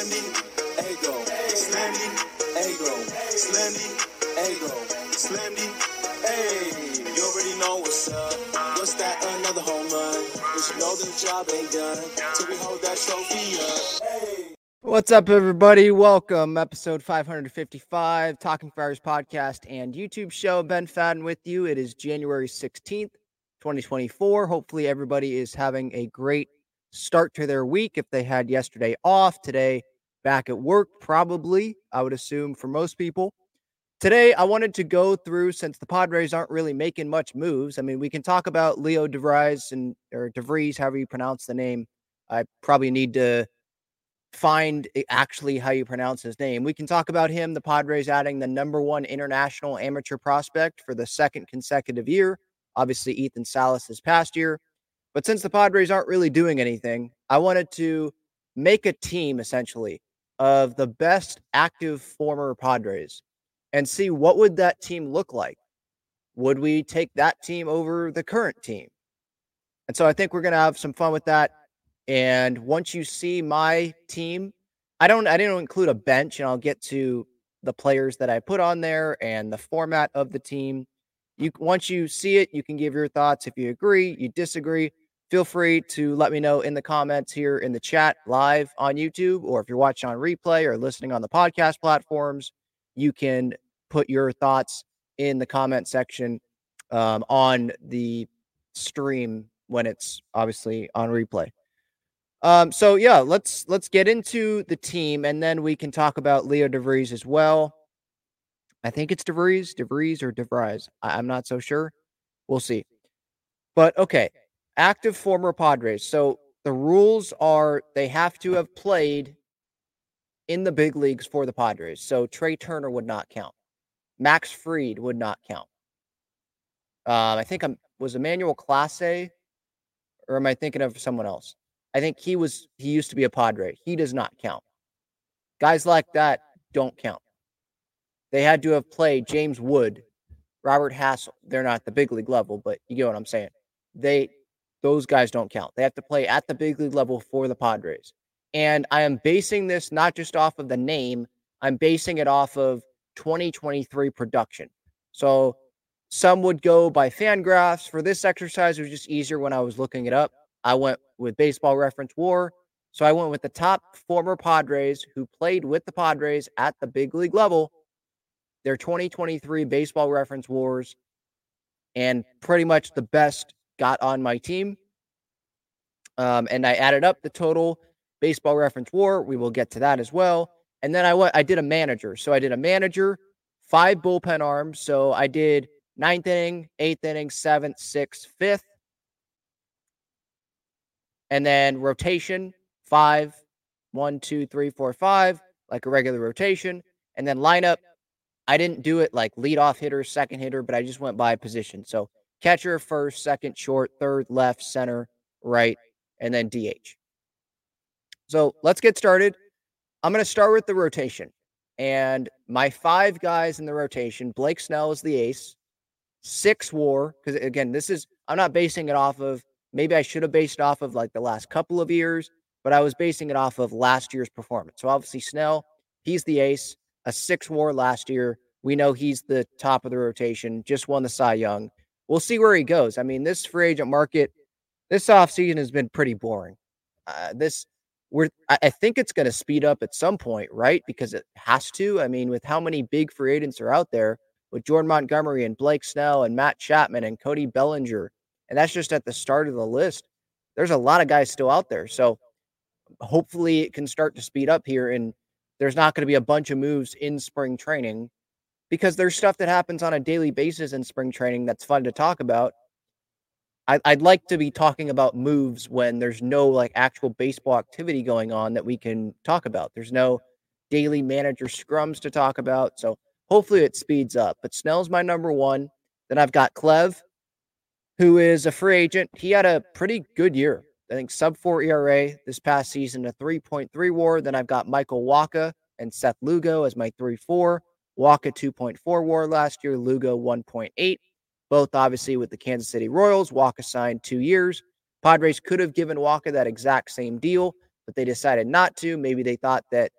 Slendy, Ego, Slendy, Ego, Slendy, Ego, Slendy, hey. You already know what's up. What's that? Another home run. But you know the job ain't done till we hold that trophy up. What's up, everybody? Welcome, episode 555, Talking Friars podcast and YouTube show. Ben Fadden with you. It is January 16th, 2024. Hopefully, everybody is having a great start to their week. If they had yesterday off, today back at work, probably, I would assume for most people. Today, I wanted to go through since the Padres aren't really making much moves. I mean, we can talk about Leo DeVries and or DeVries, however you pronounce the name. I probably need to find actually how you pronounce his name. We can talk about him, the Padres adding the number one international amateur prospect for the second consecutive year. Obviously, Ethan Salas this past year. But since the Padres aren't really doing anything, I wanted to make a team essentially of the best active former Padres and see what would that team look like. Would we take that team over the current team? And so I think we're going to have some fun with that. And once you see my team, I don't I didn't include a bench and I'll get to the players that I put on there and the format of the team. You once you see it, you can give your thoughts if you agree, you disagree. Feel free to let me know in the comments here in the chat live on YouTube, or if you're watching on replay or listening on the podcast platforms, you can put your thoughts in the comment section um, on the stream when it's obviously on replay. Um, so yeah, let's let's get into the team, and then we can talk about Leo DeVries as well. I think it's DeVries, DeVries, or DeVries. I- I'm not so sure. We'll see. But okay, active former Padres. So the rules are they have to have played in the big leagues for the Padres. So Trea Turner would not count. Max Fried would not count. Um, I think I'm was Emmanuel Clase, or am I thinking of someone else? I think he was he used to be a Padre. He does not count. Guys like that don't count. They had to have played James Wood, Robert Hassell. They're not the big league level, but you get what I'm saying. They those guys don't count. They have to play at the big league level for the Padres. And I am basing this not just off of the name, I'm basing it off of 2023 production. So some would go by Fangraphs. For this exercise, it was just easier when I was looking it up. I went with baseball reference war. So I went with the top former Padres who played with the Padres at the big league level, their 2023 baseball reference wars, and pretty much the best got on my team. Um, and I added up the total baseball reference war. We will get to that as well. And then I went, I did a manager. So I did a manager, five bullpen arms. So I did ninth inning, eighth inning, seventh, sixth, fifth. And then rotation, five, one, two, three, four, five, like a regular rotation. And then lineup, I didn't do it like leadoff hitter, second hitter, but I just went by position. So catcher, first, second, short, third, left, center, right, and then DH. So let's get started. I'm going to start with the rotation. And my five guys in the rotation Blake Snell is the ace, six war, because again, this is, I'm not basing it off of, maybe I should have based off of like the last couple of years, but I was basing it off of last year's performance. So obviously, Snell, he's the ace, a six war last year. We know he's the top of the rotation, just won the Cy Young. We'll see where he goes. I mean, this free agent market, this offseason has been pretty boring. Uh, this, we're, I think it's going to speed up at some point, right? Because it has to. I mean, with how many big free agents are out there with Jordan Montgomery and Blake Snell and Matt Chapman and Cody Bellinger, and that's just at the start of the list. There's a lot of guys still out there. So hopefully it can start to speed up here and there's not going to be a bunch of moves in spring training because there's stuff that happens on a daily basis in spring training that's fun to talk about. I, I'd like to be talking about moves when there's no like actual baseball activity going on that we can talk about. There's no daily manager scrums to talk about. So hopefully it speeds up. But Snell's my number one. Then I've got Clev, who is a free agent. He had a pretty good year. I think sub four ERA this past season, a 3.3 war. Then I've got Michael Wacha and Seth Lugo as my 3 4. Wacha 2.4 war last year, Lugo 1.8. Both obviously with the Kansas City Royals. Wacha signed two years. Padres could have given Wacha that exact same deal, but they decided not to. Maybe they thought that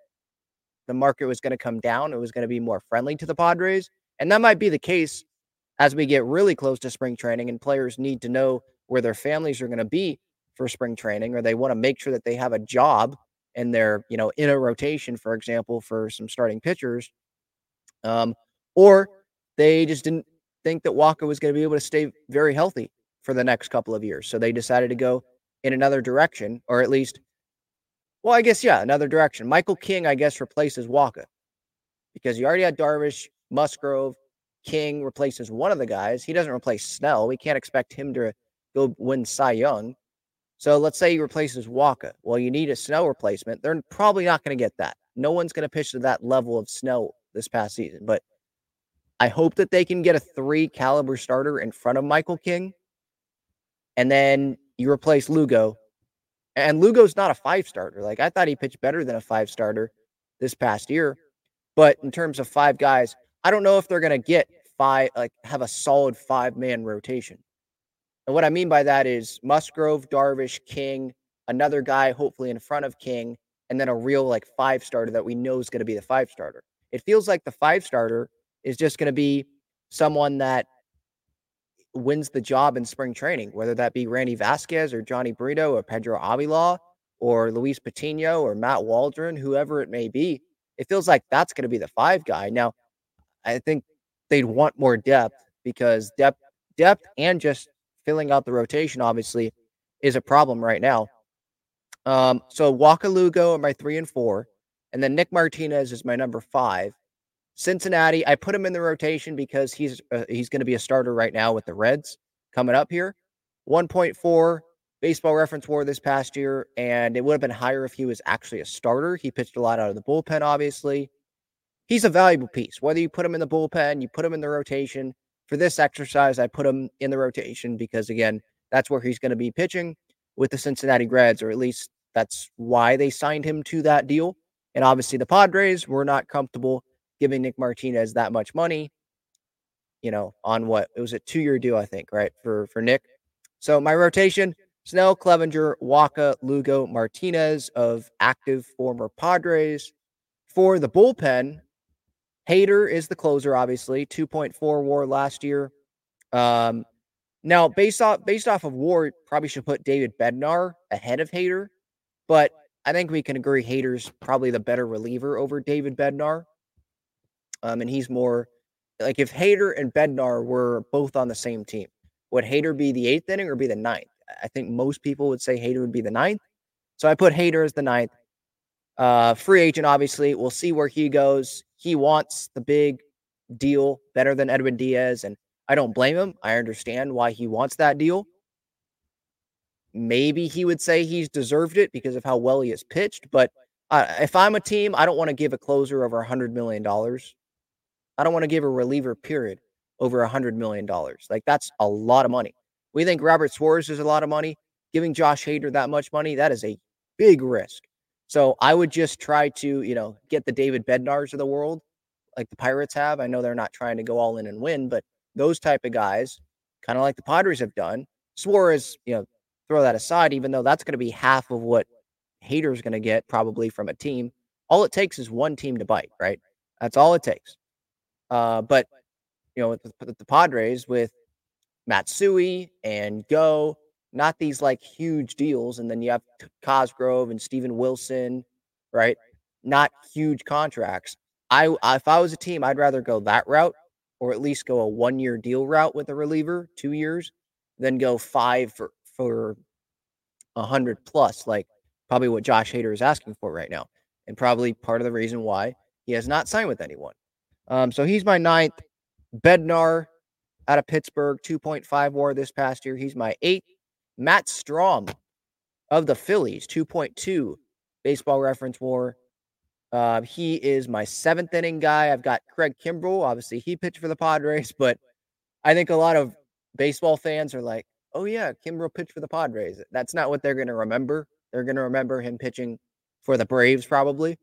the market was going to come down. It was going to be more friendly to the Padres. And that might be the case as we get really close to spring training and players need to know where their families are going to be for spring training or they want to make sure that they have a job and they're, you know, in a rotation, for example, for some starting pitchers. Um, or they just didn't think that Wacha was going to be able to stay very healthy for the next couple of years. So they decided to go in another direction, or at least, well, I guess, yeah, another direction. Michael King, I guess, replaces Wacha because you already had Darvish, Musgrove, King replaces one of the guys. He doesn't replace Snell. We can't expect him to go win Cy Young. So let's say he replaces Wacha. Well, you need a Snell replacement. They're probably not going to get that. No one's going to pitch to that level of Snell this past season. But I hope that they can get a three caliber starter in front of Michael King. And then you replace Lugo. And Lugo's not a five starter. Like I thought he pitched better than a five starter this past year. But in terms of five guys, I don't know if they're going to get five, like have a solid five man rotation. And what I mean by that is Musgrove, Darvish, King, another guy hopefully in front of King, and then a real like five starter that we know is going to be the five starter. It feels like the five starter is just going to be someone that wins the job in spring training, whether that be Randy Vasquez or Johnny Brito or Pedro Avila or Luis Patino or Matt Waldron, whoever it may be. It feels like that's going to be the five guy. Now, I think they'd want more depth because depth, depth, and just filling out the rotation obviously is a problem right now. Um, so Wacha Lugo are my three and four, and then Nick Martinez is my number five. Cincinnati, I put him in the rotation because he's uh, he's going to be a starter right now with the Reds coming up here. 1.4 baseball reference war this past year, and it would have been higher if he was actually a starter. He pitched a lot out of the bullpen, obviously he's a valuable piece. Whether you put him in the bullpen, you put him in the rotation. For this exercise, I put him in the rotation because, again, that's where he's going to be pitching with the Cincinnati Reds, or at least that's why they signed him to that deal. And obviously, the Padres were not comfortable giving Nick Martinez that much money. You know, on what it was a two-year deal, I think, right for for Nick. So my rotation: Snell, Clevinger, Wacha, Lugo, Martinez of active former Padres. For the bullpen, Hader is the closer, obviously, 2.4 war last year. Um, now, based off based off of war, probably should put David Bednar ahead of Hader, but I think we can agree Hader's probably the better reliever over David Bednar. Um, and he's more like if Hader and Bednar were both on the same team, would Hader be the eighth inning or be the ninth? I think most people would say Hader would be the ninth. So I put Hader as the ninth. Uh, free agent, obviously. We'll see where he goes. He wants the big deal better than Edwin Diaz, and I don't blame him. I understand why he wants that deal. Maybe he would say he's deserved it because of how well he has pitched. But uh, if I'm a team, I don't want to give a closer over a $100 million. I don't want to give a reliever, period, over a $100 million. Like, that's a lot of money. We think Robert Suarez is a lot of money. Giving Josh Hader that much money, that is a big risk. So I would just try to, you know, get the David Bednars of the world, like the Pirates have. I know they're not trying to go all in and win, but those type of guys, kind of like the Padres have done. Suarez, you know, throw that aside, even though that's going to be half of what Hader's going to get probably from a team. All it takes is one team to bite, right? That's all it takes. Uh, but you know, with the, the Padres, with Matsui and Go not these like huge deals. And then you have Cosgrove and Steven Wilson, right? Not huge contracts. I if I was a team, I'd rather go that route or at least go a one year deal route with a reliever, two years, than go five for for a hundred plus, like probably what Josh Hader is asking for right now, and probably part of the reason why he has not signed with anyone. Um, so he's my ninth. Bednar out of Pittsburgh, 2.5 war this past year. He's my eighth. Matt Strahm of the Phillies, 2.2 baseball reference war. Uh, he is my seventh inning guy. I've got Craig Kimbrel. Obviously, he pitched for the Padres, but I think a lot of baseball fans are like, oh, yeah, Kimbrel pitched for the Padres. That's not what they're going to remember. They're going to remember him pitching for the Braves, probably.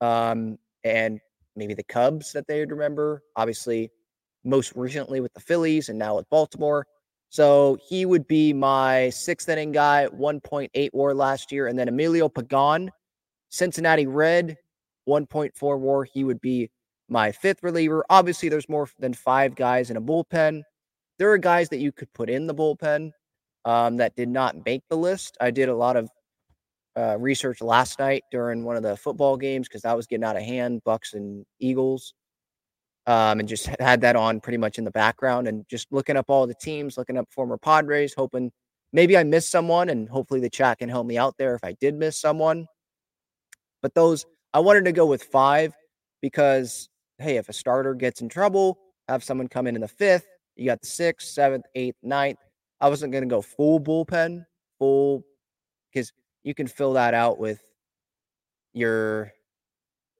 Um, and maybe the Cubs that they would remember. Obviously, most recently with the Phillies and now with Baltimore. So he would be my sixth inning guy, 1.8 war last year. And then Emilio Pagan, Cincinnati Red, 1.4 war. He would be my fifth reliever. Obviously, there's more than five guys in a bullpen. There are guys that you could put in the bullpen um, that did not make the list. I did a lot of uh, research last night during one of the football games because that was getting out of hand, Bucs and Eagles, um, and just had that on pretty much in the background and just looking up all the teams, looking up former Padres, hoping maybe I missed someone, and hopefully the chat can help me out there if I did miss someone. But those I wanted to go with five because hey, if a starter gets in trouble, have someone come in in the fifth. You got the sixth, seventh, eighth, ninth. I wasn't going to go full bullpen, full, because you can fill that out with your.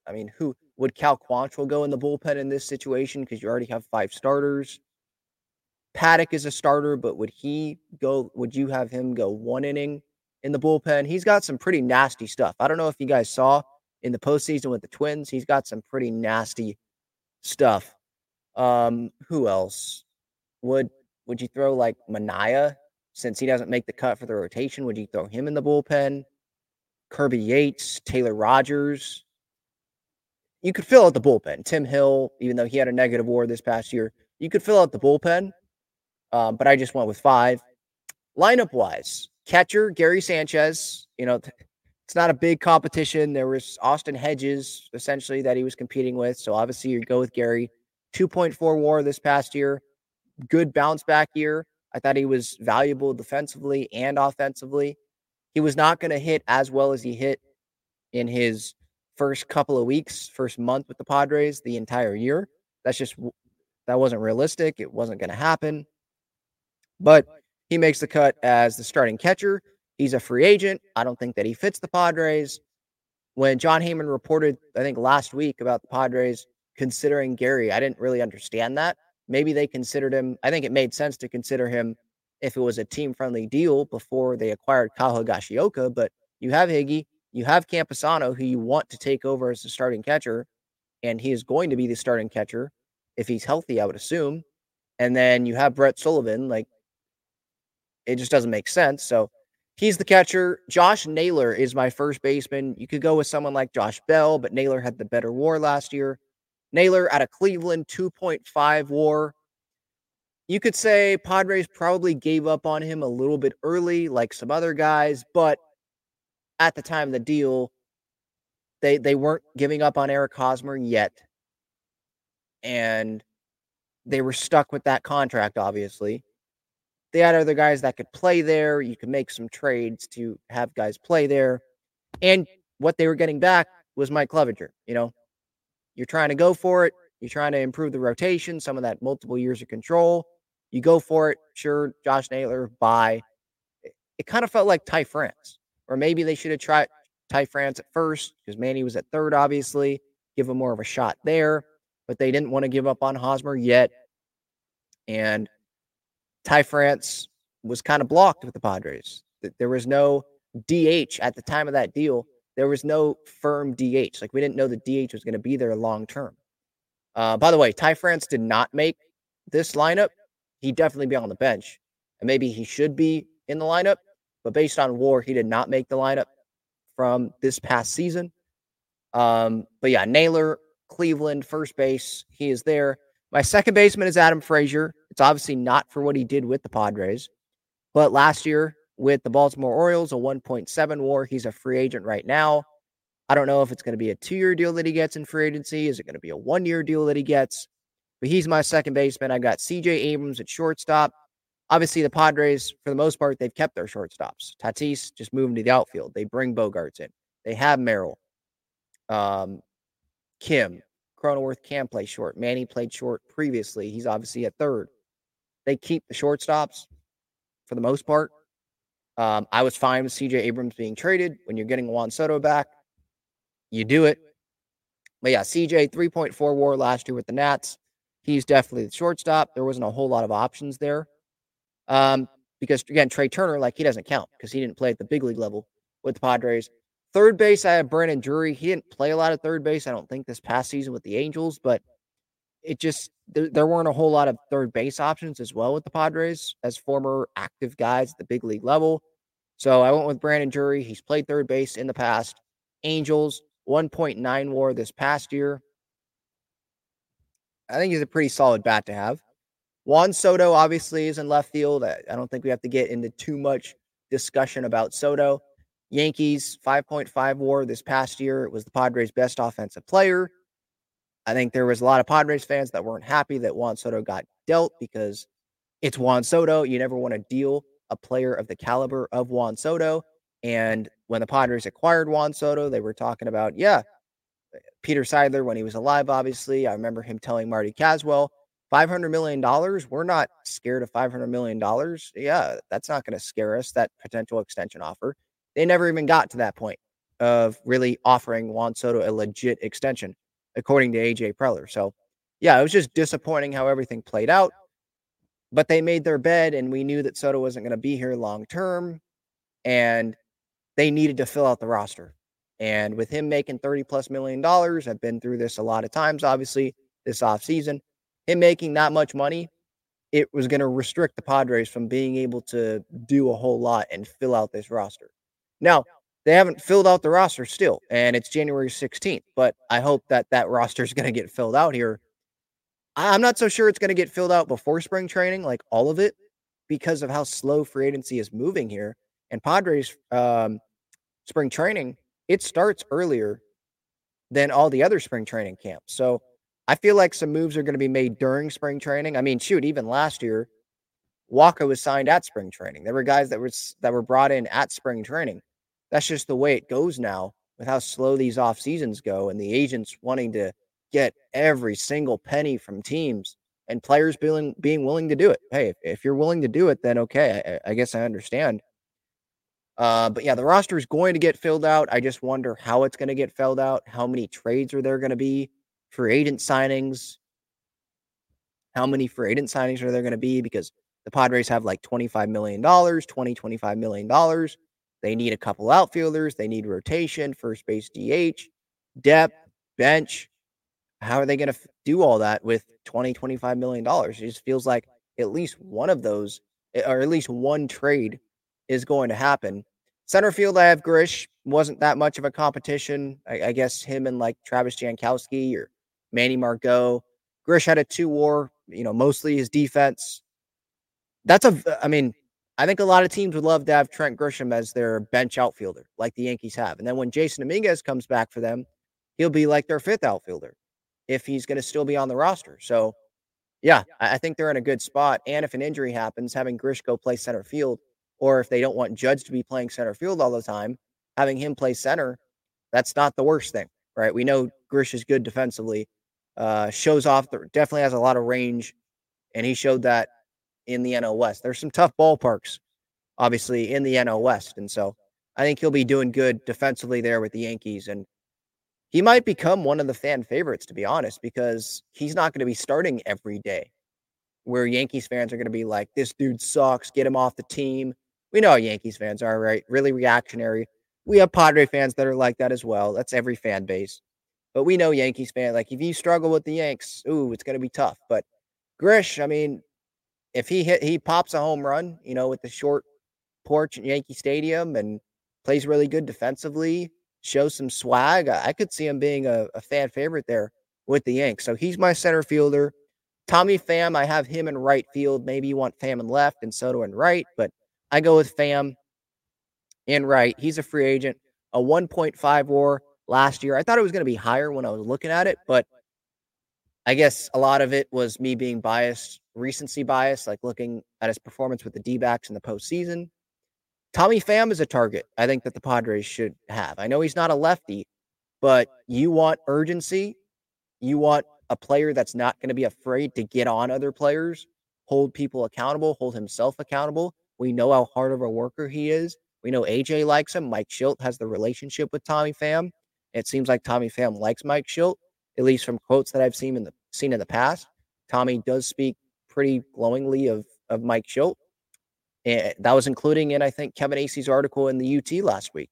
I mean, who would Cal Quantrill go in the bullpen in this situation? Because you already have five starters. Paddock is a starter, but would he go? Would you have him go one inning in the bullpen? He's got some pretty nasty stuff. I don't know if you guys saw in the postseason with the Twins. He's got some pretty nasty stuff. Um, who else would would you throw like Manaea since he doesn't make the cut for the rotation? Would you throw him in the bullpen? Kirby Yates, Taylor Rogers. You could fill out the bullpen. Tim Hill, even though he had a negative war this past year, you could fill out the bullpen. Um, but I just went with five. Lineup wise, catcher Gary Sanchez. You know, it's not a big competition. There was Austin Hedges essentially that he was competing with. So obviously you go with Gary. 2.4 war this past year. Good bounce back year. I thought he was valuable defensively and offensively. He was not going to hit as well as he hit in his first couple of weeks, first month with the Padres the entire year. That's just that wasn't realistic. It wasn't going to happen. But he makes the cut as the starting catcher. He's a free agent. I don't think that he fits the Padres. When Jon Heyman reported, I think last week about the Padres considering Gary, I didn't really understand that. Maybe they considered him. I think it made sense to consider him if it was a team friendly deal before they acquired Kyle Higashioka. But you have Higgy, you have Campusano, who you want to take over as the starting catcher, and he is going to be the starting catcher if he's healthy, I would assume. And then you have Brett Sullivan. Like, it just doesn't make sense. So he's the catcher. Josh Naylor is my first baseman. You could go with someone like Josh Bell, but Naylor had the better war last year. Naylor out of Cleveland, 2.5 war. You could say Padres probably gave up on him a little bit early, like some other guys, but at the time of the deal, they they weren't giving up on Eric Hosmer yet. And they were stuck with that contract, obviously. They had other guys that could play there. You could make some trades to have guys play there. And what they were getting back was Mike Clevinger. You know, you're trying to go for it. You're trying to improve the rotation, some of that multiple years of control. You go for it. Sure, Josh Naylor, bye. It, it kind of felt like Ty France, or maybe they should have tried Ty France at first because Manny was at third, obviously. Give him more of a shot there, but they didn't want to give up on Hosmer yet. And Ty France was kind of blocked with the Padres. There was no DH at the time of that deal there was no firm DH. Like we didn't know the DH was going to be there long term. Uh, by the way, Ty France did not make this lineup. He'd definitely be on the bench, and maybe he should be in the lineup. But based on WAR, he did not make the lineup from this past season. Um, but yeah, Naylor, Cleveland, first base, he is there. My second baseman is Adam Frazier. It's obviously not for what he did with the Padres, but last year with the Baltimore Orioles, a 1.7 war. He's a free agent right now. I don't know if it's going to be a two year deal that he gets in free agency. Is it going to be a one year deal that he gets? But he's my second baseman. I've got CJ Abrams at shortstop. Obviously, the Padres, for the most part, they've kept their shortstops. Tatis just moved to the outfield. They bring Bogaerts in. They have Merrill. Um, Kim, Cronenworth can play short. Manny played short previously. He's obviously at third. They keep the shortstops for the most part. Um, I was fine with CJ Abrams being traded. When you're getting Juan Soto back, you do it. But yeah, CJ 3.4 war last year with the Nats. He's definitely the shortstop. There wasn't a whole lot of options there. Um, because again, Trea Turner, like he doesn't count because he didn't play at the big league level with the Padres. Third base, I have Brandon Drury. He didn't play a lot of third base, I don't think, this past season with the Angels, but it just there, there weren't a whole lot of third base options as well with the Padres as former active guys at the big league level. So I went with Brandon Drury. He's played third base in the past. Angels 1.9 WAR this past year. I think he's a pretty solid bat to have. Juan Soto obviously is in left field. I, don't think we have to get into too much discussion about Soto. Yankees 5.5 WAR this past year. It was the Padres' best offensive player. I think there was a lot of Padres fans that weren't happy that Juan Soto got dealt because it's Juan Soto. You never want to deal a player of the caliber of Juan Soto. And when the Padres acquired Juan Soto, they were talking about, yeah, Peter Seidler when he was alive, obviously. I remember him telling Marty Caswell, $500 million, we're not scared of $500 million. Yeah, that's not going to scare us, that potential extension offer. They never even got to that point of really offering Juan Soto a legit extension, according to AJ Preller. So, yeah, it was just disappointing how everything played out. But they made their bed, and we knew that Soto wasn't going to be here long term. And they needed to fill out the roster. And with him making 30 plus million dollars, I've been through this a lot of times, obviously, this offseason. Him making that much money, it was going to restrict the Padres from being able to do a whole lot and fill out this roster. Now, they haven't filled out the roster still, and it's January 16th, but I hope that that roster is going to get filled out here. I'm not so sure it's going to get filled out before spring training, like all of it, because of how slow free agency is moving here. And Padres um, spring training it starts earlier than all the other spring training camps. So I feel like some moves are going to be made during spring training. I mean, shoot, even last year, Wacha was signed at spring training. There were guys that were that were brought in at spring training. That's just the way it goes now with how slow these off seasons go and the agents wanting to get every single penny from teams and players being being willing to do it. Hey, if, you're willing to do it, then okay, I, I guess I understand. Uh, but yeah, the roster is going to get filled out. I just wonder how it's going to get filled out. How many trades are there going to be? Free agent signings. How many free agent signings are there going to be? Because the Padres have like $25 million, 20, $25 million. They need a couple outfielders. They need rotation, first base DH, depth, bench. How are they going to do all that with 20, $25 million? It just feels like at least one of those, eh, or at least one trade is going to happen. Center field, I have Grish. Wasn't that much of a competition. I, I guess him and like Travis Jankowski or Manny Margot. Grish had a two war, you know, mostly his defense. That's a, I mean, I think a lot of teams would love to have Trent Grisham as their bench outfielder, like the Yankees have. And then when Jasson Dominguez comes back for them, he'll be like their fifth outfielder if he's going to still be on the roster. So, yeah, I think they're in a good spot. And if an injury happens, having Grishko play center field or if they don't want Judge to be playing center field all the time, having him play center, that's not the worst thing, right? We know Grish is good defensively, uh, shows off, the, definitely has a lot of range, and he showed that in the NL West. There's some tough ballparks, obviously, in the NL West. And so I think he'll be doing good defensively there with the Yankees. And he might become one of the fan favorites, to be honest, because he's not going to be starting every day. Where Yankees fans are going to be like, this dude sucks, get him off the team. We know Yankees fans are, right? Really reactionary. We have Padre fans that are like that as well. That's every fan base. But we know Yankees fan. Like if you struggle with the Yanks, ooh, it's gonna be tough. But Grish, I mean, if he hit he pops a home run, you know, with the short porch at Yankee Stadium and plays really good defensively, shows some swag, I could see him being a, a fan favorite there with the Yanks. So he's my center fielder. Tommy Pham, I have him in right field. Maybe you want Pham in left and Soto in right, but I go with Pham and right. He's a free agent, a 1.5 war last year. I thought it was going to be higher when I was looking at it, but I guess a lot of it was me being biased, recency bias, like looking at his performance with the D backs in the postseason. Tommy Pham is a target I think that the Padres should have. I know he's not a lefty, but you want urgency. You want a player that's not going to be afraid to get on other players, hold people accountable, hold himself accountable. We know how hard of a worker he is. We know AJ likes him. Mike Shildt has the relationship with Tommy Pham. It seems like Tommy Pham likes Mike Shildt, at least from quotes that I've seen in the seen in the past. Tommy does speak pretty glowingly of of Mike Shildt. And that was including in, I think, Kevin Acee's article in the UT last week.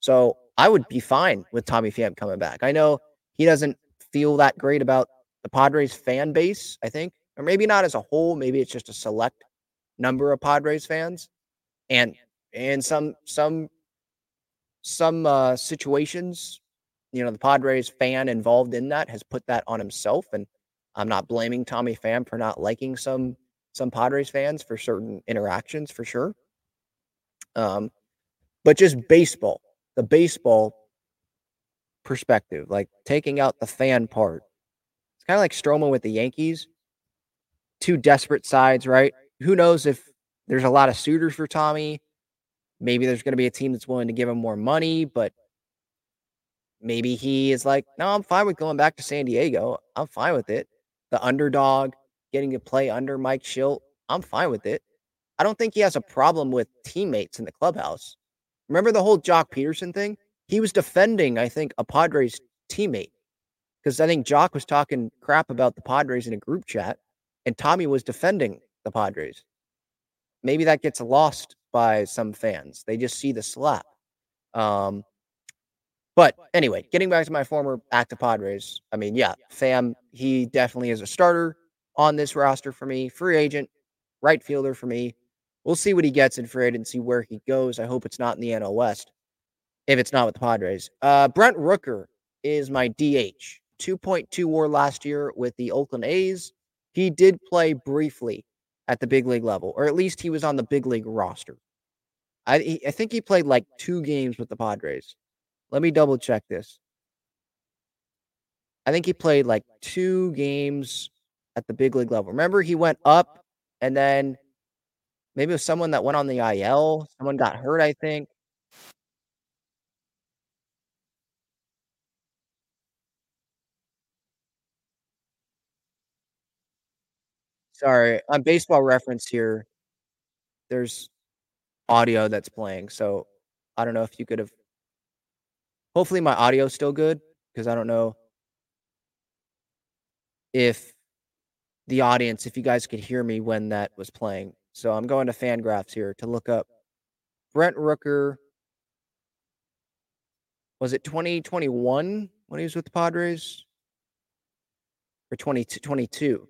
So I would be fine with Tommy Pham coming back. I know he doesn't feel that great about the Padres fan base, I think, or maybe not as a whole, maybe it's just a select number of Padres fans. And in some some some uh, situations, you know, the Padres fan involved in that has put that on himself. And I'm not blaming Tommy Pham for not liking some some Padres fans for certain interactions for sure. Um, but just baseball, the baseball perspective, like taking out the fan part. It's kind of like Stroman with the Yankees. Two desperate sides, right? Who knows if there's a lot of suitors for Tommy? Maybe there's going to be a team that's willing to give him more money, but maybe he is like, no, I'm fine with going back to San Diego. I'm fine with it. The underdog, getting to play under Mike Shildt, I'm fine with it. I don't think he has a problem with teammates in the clubhouse. Remember the whole Joc Pederson thing? He was defending, I think, a Padres teammate because I think Joc was talking crap about the Padres in a group chat, and Tommy was defending the Padres. Maybe that gets lost by some fans. They just see the slap. Um, but anyway, getting back to my former active Padres, I mean, yeah, Pham, he definitely is a starter on this roster for me. Free agent, right fielder for me. We'll see what he gets in free agency, where he goes. I hope it's not in the NL West. If it's not with the Padres, uh, Brent Rooker is my DH. 2.2 WAR last year with the Oakland A's. He did play briefly at the big league level, or at least he was on the big league roster. I I think he played like two games with the Padres. Let me double check this. I think he played like two games at the big league level. Remember, he went up and then maybe it was someone that went on the IL. Someone got hurt, I think. Sorry, on baseball reference here, there's audio that's playing. So I don't know if you could have. Hopefully, my audio's still good because I don't know if the audience, if you guys could hear me when that was playing. So I'm going to Fangraphs here to look up Brent Rooker. Was it 2021 when he was with the Padres? Or 2022?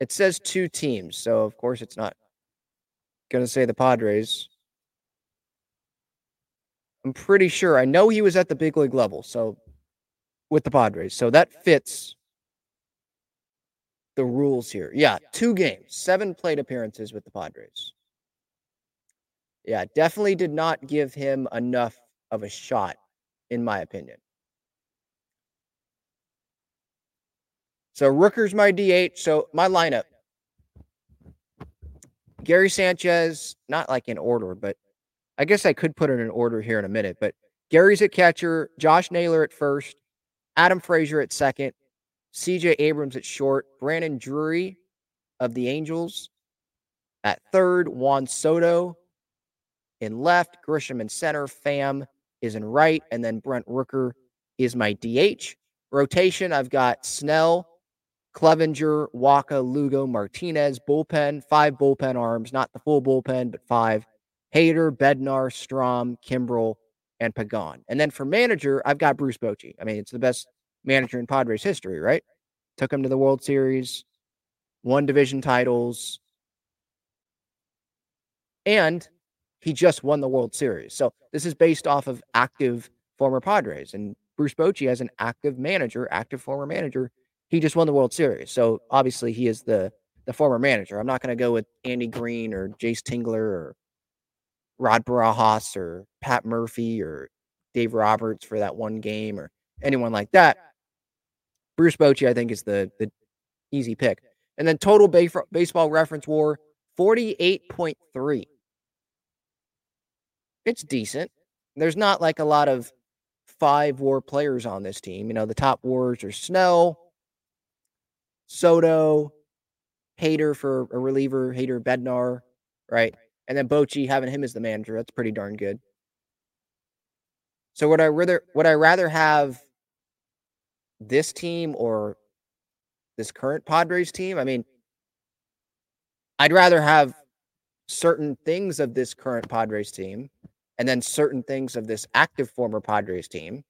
It says two teams, so of course it's not going to say the Padres. I'm pretty sure. I know he was at the big league level, so with the Padres. So that fits the rules here. Yeah, two games, seven plate appearances with the Padres. Yeah, definitely did not give him enough of a shot, in my opinion. So Rooker's my DH. So my lineup Gary Sanchez, not like in order, but I guess I could put it in order here in a minute. But Gary's at catcher, Josh Naylor at first, Adam Frazier at second, CJ Abrams at short, Brandon Drury of the Angels at third, Juan Soto in left, Grisham in center, Pham is in right, and then Brent Rooker is my DH. Rotation, I've got Snell, Clevinger, Wacha, Lugo, Martinez, bullpen, five bullpen arms, not the full bullpen, but five. Hader, Bednar, Strahm, Kimbrel, and Pagan. And then for manager, I've got Bruce Bochy. I mean, it's the best manager in Padres history, right? Took him to the World Series, won division titles, and he just won the World Series. So this is based off of active former Padres. And Bruce Bochy, as an active manager, active former manager, he just won the World Series. So obviously he is the the former manager. I'm not going to go with Andy Green or Jayce Tingler or Rod Barajas or Pat Murphy or Dave Roberts for that one game or anyone like that. Bruce Bochy, I think, is the the easy pick. And then total baseball reference war 48.3. It's decent. There's not like a lot of five war players on this team. You know, the top wars are Snell, Soto, Hader for a reliever, Hader Bednar, right? And then Bochy having him as the manager. That's pretty darn good. So would I rather would I rather have this team or this current Padres team? I mean, I'd rather have certain things of this current Padres team and then certain things of this active former Padres team.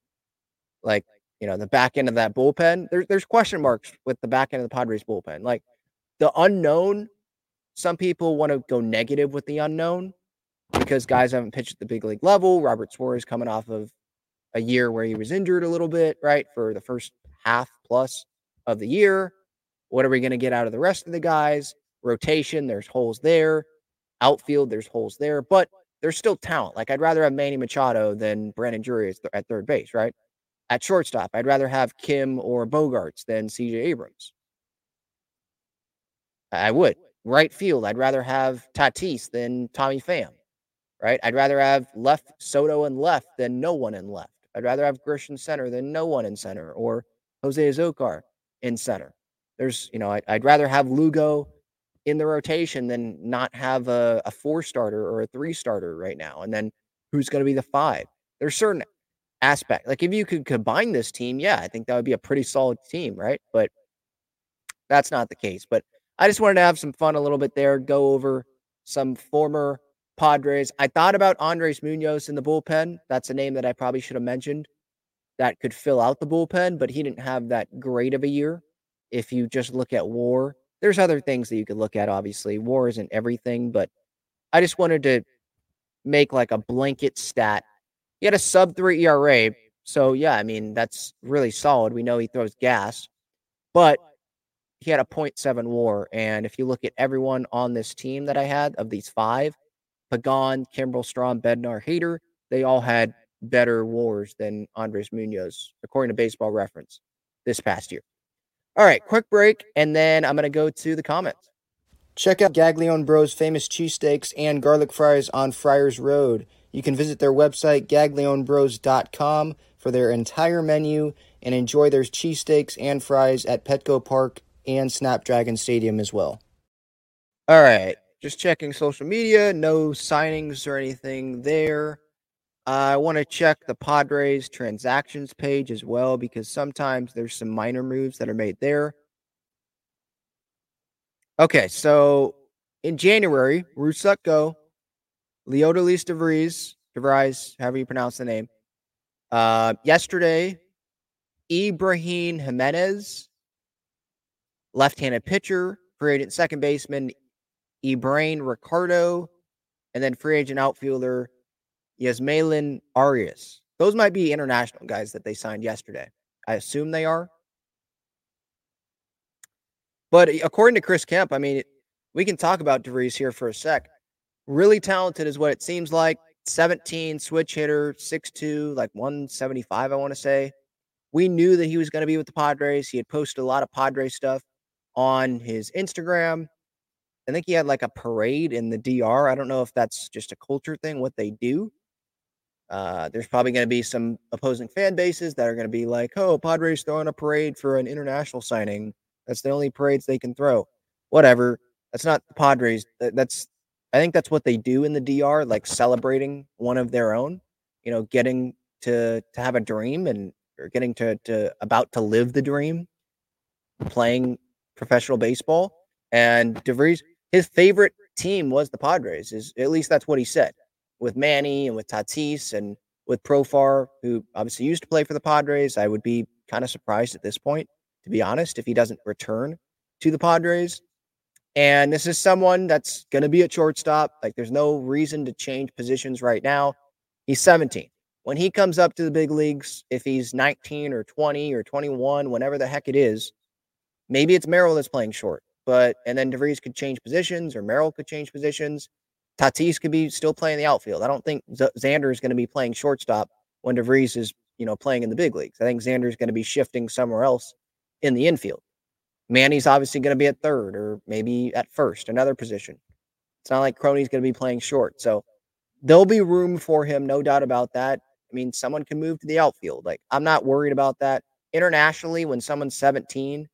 Like you know, the back end of that bullpen. There, there's question marks with the back end of the Padres bullpen. Like the unknown, some people want to go negative with the unknown because guys haven't pitched at the big league level. Robert Suarez coming off of a year where he was injured a little bit, right? For the first half plus of the year. What are we going to get out of the rest of the guys? Rotation, there's holes there. Outfield, there's holes there, but there's still talent. Like I'd rather have Manny Machado than Brandon Drury at third base, right? At shortstop, I'd rather have Kim or Bogaerts than CJ Abrams. I would. Right field, I'd rather have Tatis than Tommy Pham, right? I'd rather have left Soto and left than no one in left. I'd rather have Grisham center than no one in center or Jose Azocar in center. There's, you know, I'd, I'd rather have Lugo in the rotation than not have a, a four starter or a three starter right now. And then who's going to be the five? There's certain aspect. Like if you could combine this team, yeah, I think that would be a pretty solid team, right? But that's not the case. But I just wanted to have some fun a little bit there, go over some former Padres. I thought about Andres Munoz in the bullpen. That's a name that I probably should have mentioned that could fill out the bullpen, but he didn't have that great of a year. If you just look at war, there's other things that you could look at, obviously. War isn't everything, but I just wanted to make like a blanket stat. He had a sub three ERA. So, yeah, I mean, that's really solid. We know he throws gas, but he had a 0.7 war. And if you look at everyone on this team that I had of these five, Pagan, Kimbrel, Strahm, Bednar, Hader, they all had better wars than Andres Munoz, according to baseball reference this past year. All right, quick break, and then I'm going to go to the comments. Check out Gaglione Bros' famous cheesesteaks and garlic fries on Friars Road. You can visit their website, gaglionebros.com, for their entire menu and enjoy their cheesesteaks and fries at Petco Park and Snapdragon Stadium as well. All right, just checking social media, no signings or anything there. I want to check the Padres transactions page as well because sometimes there's some minor moves that are made there. Okay, so in January, Woo-Suk Go, Leodalis DeVries, DeVries, however you pronounce the name. Uh, yesterday, Ibrahim Jimenez, left-handed pitcher, agent second baseman, Ibrahim Ricardo, and then free agent outfielder Yasmalin Arias. Those might be international guys that they signed yesterday. I assume they are. But eh, according to Chris Kemp, I mean, we can talk about DeVries here for a sec. Really talented is what it seems like. 17 switch hitter, 6'2, like 175, I want to say. We knew that he was going to be with the Padres. He had posted a lot of Padres stuff on his Instagram. I think he had like a parade in the DR. I don't know if that's just a culture thing, what they do. Uh, there's probably going to be some opposing fan bases that are going to be like, oh, Padres throwing a parade for an international signing. That's the only parades they can throw. Whatever. That's not the Padres. That's, I think that's what they do in the DR, like celebrating one of their own, you know, getting to, to have a dream and, or getting to, to, about to live the dream, playing professional baseball. And DeVries, his favorite team was the Padres, is at least that's what he said with Manny and with Tatis and with Profar, who obviously used to play for the Padres. I would be kind of surprised at this point, to be honest, if he doesn't return to the Padres. And this is someone that's going to be at shortstop. Like, there's no reason to change positions right now. He's 17. When he comes up to the big leagues, if he's 19 or 20 or 21, whenever the heck it is, maybe it's Merrill that's playing short. But, and then DeVries could change positions or Merrill could change positions. Tatis could be still playing the outfield. I don't think Z- Xander is going to be playing shortstop when DeVries is, you know, playing in the big leagues. I think Xander is going to be shifting somewhere else in the infield. Manny's obviously going to be at third or maybe at first, another position. It's not like Crony's going to be playing short. So there'll be room for him, no doubt about that. I mean, someone can move to the outfield. Like, I'm not worried about that. Internationally, when someone's 17,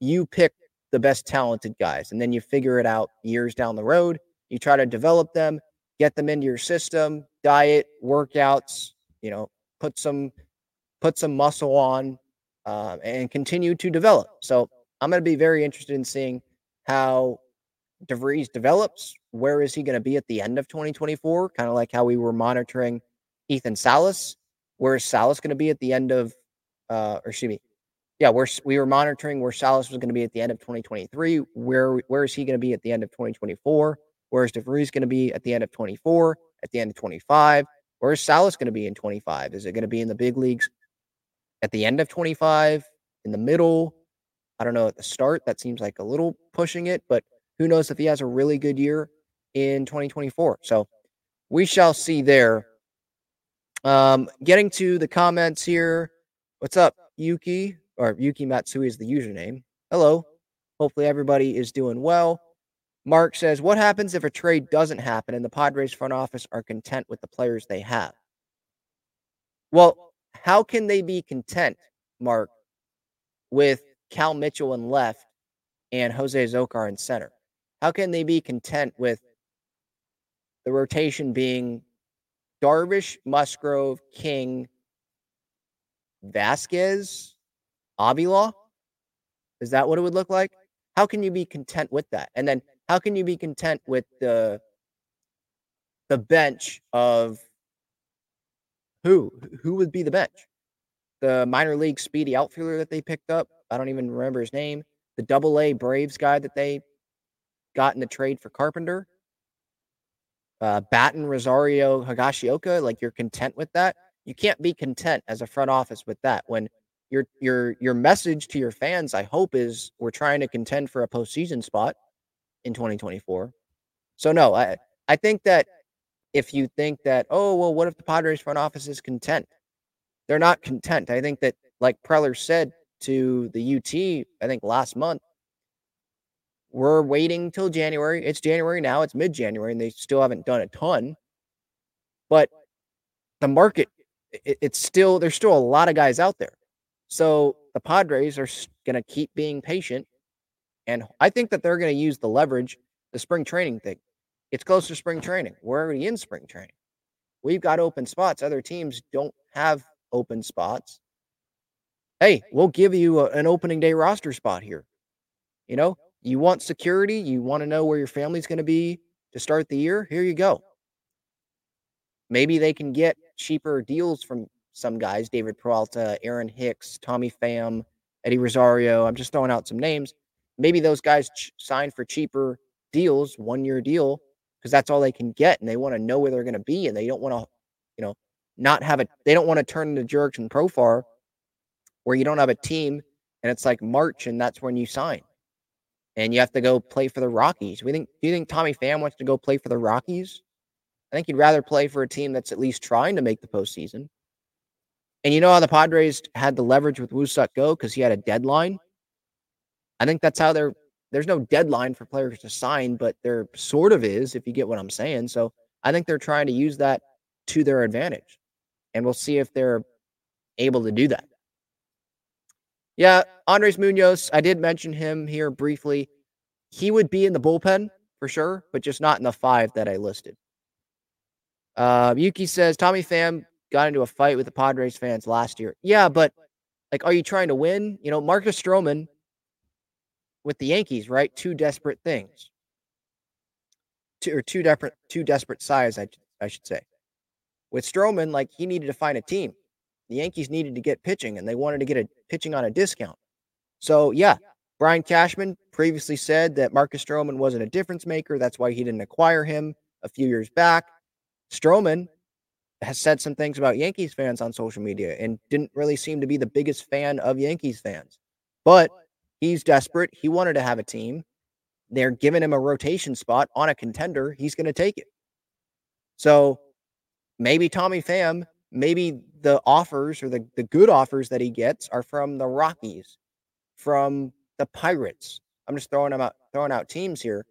you pick the best talented guys and then you figure it out years down the road you try to develop them, get them into your system, diet, workouts, you know, put some put some muscle on uh, and continue to develop. So I'm going to be very interested in seeing how DeVries develops. Where is he going to be at the end of 2024? Kind of like how we were monitoring Ethan Salas. Where is Salas going to be at the end of uh, or excuse me, yeah, we're we were monitoring where Salas was going to be at the end of 2023. Where where is he going to be at the end of 2024? Where is DeVries going to be at the end of 24? At the end of 25? Where is Salas going to be in 25? Is it going to be in the big leagues at the end of 25? In the middle? I don't know at the start. That seems like a little pushing it, but who knows if he has a really good year in 2024. So we shall see there. Um, getting to the comments here. What's up, Yuki? Or Yuki Matsui is the username. Hello. Hopefully everybody is doing well. Mark says, What happens if a trade doesn't happen and the Padres front office are content with the players they have? Well, how can they be content, Mark, with Cal Mitchell in left and Jose Azocar in center? How can they be content with the rotation being Darvish, Musgrove, King, Vasquez, Avila? Is that what it would look like? How can you be content with that? And then how can you be content with the the bench of who? Who would be the bench? The minor league speedy outfielder that they picked up. I don't even remember his name. The double A Braves guy that they got in the trade for Carpenter. Uh, Batten, Rosario, Higashioka. Like you're content with that? You can't be content as a front office with that when your your your message to your fans, I hope, is we're trying to contend for a postseason spot in 2024. So no, I I think that if you think that, oh well, what if the Padres front office is content? They're not content. I think that, like Preller said to the UT, I think last month, we're waiting till January. It's January now. It's mid January, and they still haven't done a ton. But the market, it, it's still there's still a lot of guys out there. So the Padres are going to keep being patient. And I think that they're going to use the leverage, the spring training thing. It's close to spring training. We're already in spring training. We've got open spots. Other teams don't have open spots. Hey, we'll give you a, an opening day roster spot here. You know, you want security, you want to know where your family's going to be to start the year. Here you go. Maybe they can get cheaper deals from some guys David Peralta, Aaron Hicks, Tommy Pham, Eddie Rosario. I'm just throwing out some names. Maybe those guys ch- sign for cheaper deals, one year deal, because that's all they can get. And they want to know where they're going to be. And they don't want to, you know, not have a, they don't want to turn into Jurickson Profar where you don't have a team and it's like March and that's when you sign. And you have to go play for the Rockies. We think, do you think Tommy Pham wants to go play for the Rockies? I think he'd rather play for a team that's at least trying to make the postseason. And you know how the Padres had the leverage with Woo-Suk Go because he had a deadline? I think that's how they're there's no deadline for players to sign, but there sort of is, if you get what I'm saying. So I think they're trying to use that to their advantage. And we'll see if they're able to do that. Yeah, Andres Munoz, I did mention him here briefly. He would be in the bullpen for sure, but just not in the five that I listed. Uh, Yuki says Tommy Pham got into a fight with the Padres fans last year. Yeah, but like, are you trying to win? You know, Marcus Stroman with the Yankees, right? Two desperate things. Two or two desperate, two desperate sides, I, I should say. With Stroman, like he needed to find a team. The Yankees needed to get pitching, and they wanted to get a pitching on a discount. So yeah, Brian Cashman previously said that Marcus Stroman wasn't a difference maker. That's why he didn't acquire him a few years back. Stroman has said some things about Yankees fans on social media and didn't really seem to be the biggest fan of Yankees fans. But he's desperate. He wanted to have a team. They're giving him a rotation spot on a contender. He's going to take it. So maybe Tommy Pham, maybe the offers or the, the good offers that he gets are from the Rockies, from the Pirates. I'm just throwing them out, throwing out teams here.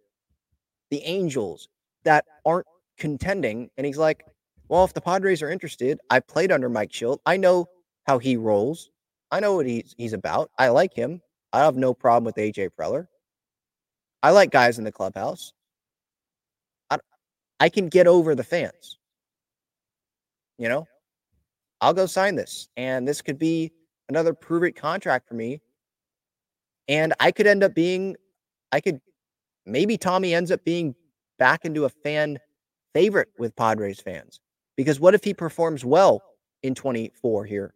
The Angels that aren't contending. And he's like, well, if the Padres are interested, I played under Mike Shildt. I know how he rolls. I know what he's he's about. I like him. I have no problem with AJ Preller. I like guys in the clubhouse. I, I can get over the fans. You know, I'll go sign this, and this could be another prove it contract for me. And I could end up being, I could maybe Tommy ends up being back into a fan favorite with Padres fans. Because what if he performs well in 24 here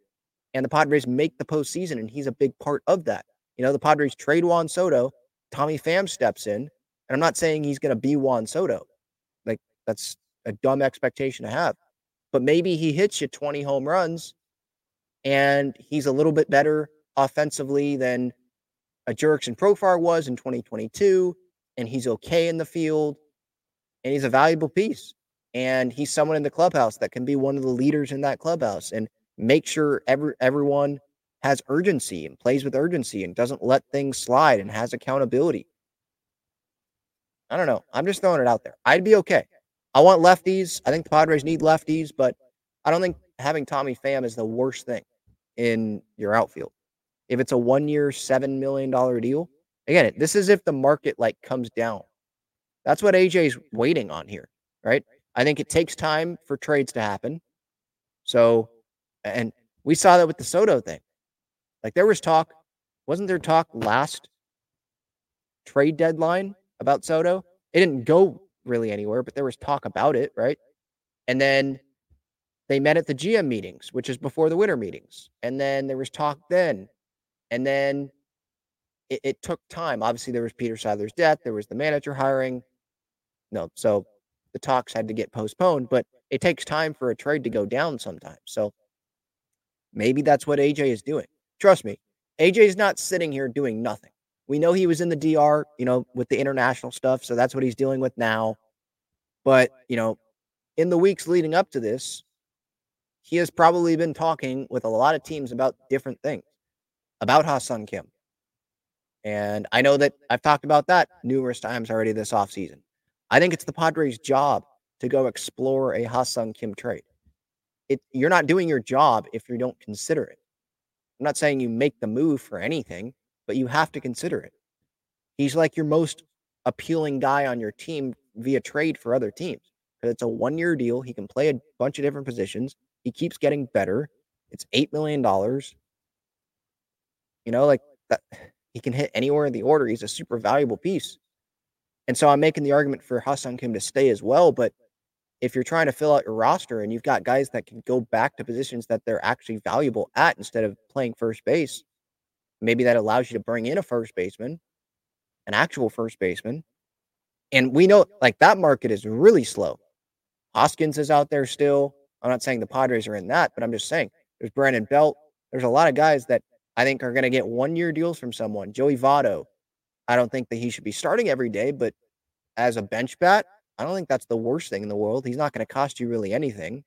and the Padres make the postseason, and he's a big part of that. You know, the Padres trade Juan Soto, Tommy Pham steps in, and I'm not saying he's going to be Juan Soto. Like, that's a dumb expectation to have. But maybe he hits you 20 home runs and he's a little bit better offensively than a Jurickson Profar was in 2022, and he's okay in the field, and he's a valuable piece. And he's someone in the clubhouse that can be one of the leaders in that clubhouse and make sure every everyone has urgency and plays with urgency and doesn't let things slide and has accountability. I don't know. I'm just throwing it out there. I'd be okay. I want lefties. I think the Padres need lefties, but I don't think having Tommy Pham is the worst thing in your outfield. If it's a one year, $7 million deal, again, this is if the market like comes down. That's what AJ's waiting on here, right? I think it takes time for trades to happen. So, and we saw that with the Soto thing. Like there was talk, wasn't there talk last trade deadline about Soto? It didn't go really anywhere, but there was talk about it, right? And then they met at the GM meetings, which is before the winter meetings. And then there was talk then. And then it, it took time. Obviously, there was Peter Seidler's death, there was the manager hiring. No, so the talks had to get postponed, but it takes time for a trade to go down sometimes. So maybe that's what AJ is doing. Trust me, AJ is not sitting here doing nothing. We know he was in the DR, you know, with the international stuff. So that's what he's dealing with now. But, you know, in the weeks leading up to this, he has probably been talking with a lot of teams about different things, about Ha-Seong Kim. And I know that I've talked about that numerous times already this offseason. I think it's the Padres' job to go explore a Ha-Seong Kim trade. It, you're not doing your job if you don't consider it. I'm not saying you make the move for anything, but you have to consider it. He's like your most appealing guy on your team via trade for other teams because it's a one year deal. He can play a bunch of different positions. He keeps getting better. It's $8 million. You know, like that. He can hit anywhere in the order. He's a super valuable piece. And so I'm making the argument for Ha-Seong Kim to stay as well. But if you're trying to fill out your roster and you've got guys that can go back to positions that they're actually valuable at instead of playing first base, maybe that allows you to bring in a first baseman, an actual first baseman. And we know like that market is really slow. Hoskins is out there still. I'm not saying the Padres are in that, but I'm just saying there's Brandon Belt. There's a lot of guys that I think are going to get one year deals from someone. Joey Votto. I don't think that he should be starting every day, but as a bench bat, I don't think that's the worst thing in the world. He's not going to cost you really anything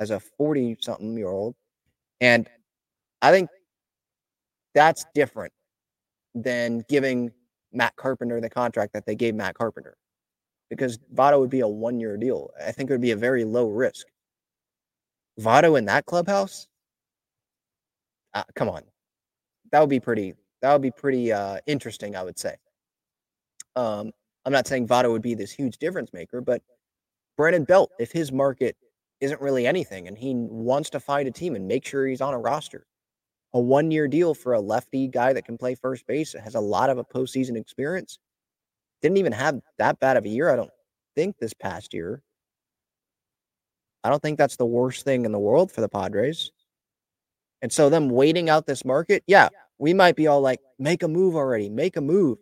as a 40 something year old. And I think that's different than giving Matt Carpenter the contract that they gave Matt Carpenter because Votto would be a one year deal. I think it would be a very low risk. Votto in that clubhouse? Uh, come on, that would be pretty. That would be pretty uh, interesting, I would say. Um, I'm not saying Votto would be this huge difference maker, but Brandon Belt, if his market isn't really anything and he wants to find a team and make sure he's on a roster, a one year deal for a lefty guy that can play first base, has a lot of a postseason experience, didn't even have that bad of a year, I don't think, this past year. I don't think that's the worst thing in the world for the Padres. And so them waiting out this market, yeah, we might be all like, make a move already, make a move.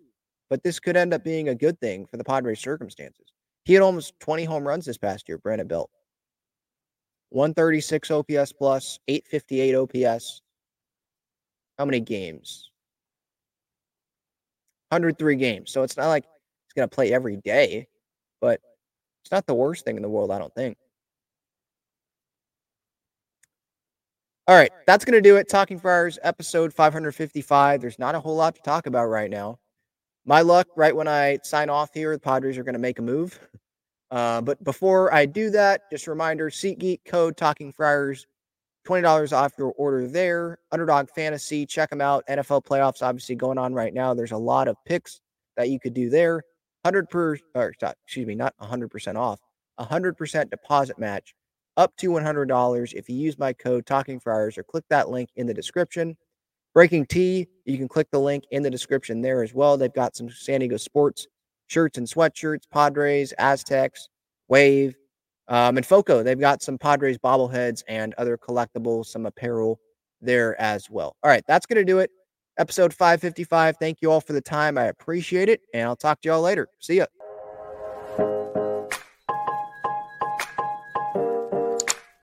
But this could end up being a good thing for the Padres circumstances. He had almost 20 home runs this past year, Brandon Belt. 136 OPS plus, 858 OPS. How many games? 103 games. So it's not like he's going to play every day, but it's not the worst thing in the world, I don't think. All right, that's going to do it. Talking Friars episode 555. There's not a whole lot to talk about right now. My luck, right when I sign off here, the Padres are going to make a move. Uh, but before I do that, just a reminder SeatGeek code Talking Friars, $20 off your order there. Underdog Fantasy, check them out. NFL playoffs obviously going on right now. There's a lot of picks that you could do there. 100 per, or excuse me, not 100% off, 100% deposit match up to $100 if you use my code Talking Friars or click that link in the description. Breaking T, you can click the link in the description there as well. They've got some San Diego sports shirts and sweatshirts, Padres, Aztecs, Wave, um, and Foco. They've got some Padres bobbleheads and other collectibles, some apparel there as well. All right, that's going to do it. Episode 555. Thank you all for the time. I appreciate it. And I'll talk to y'all later. See ya.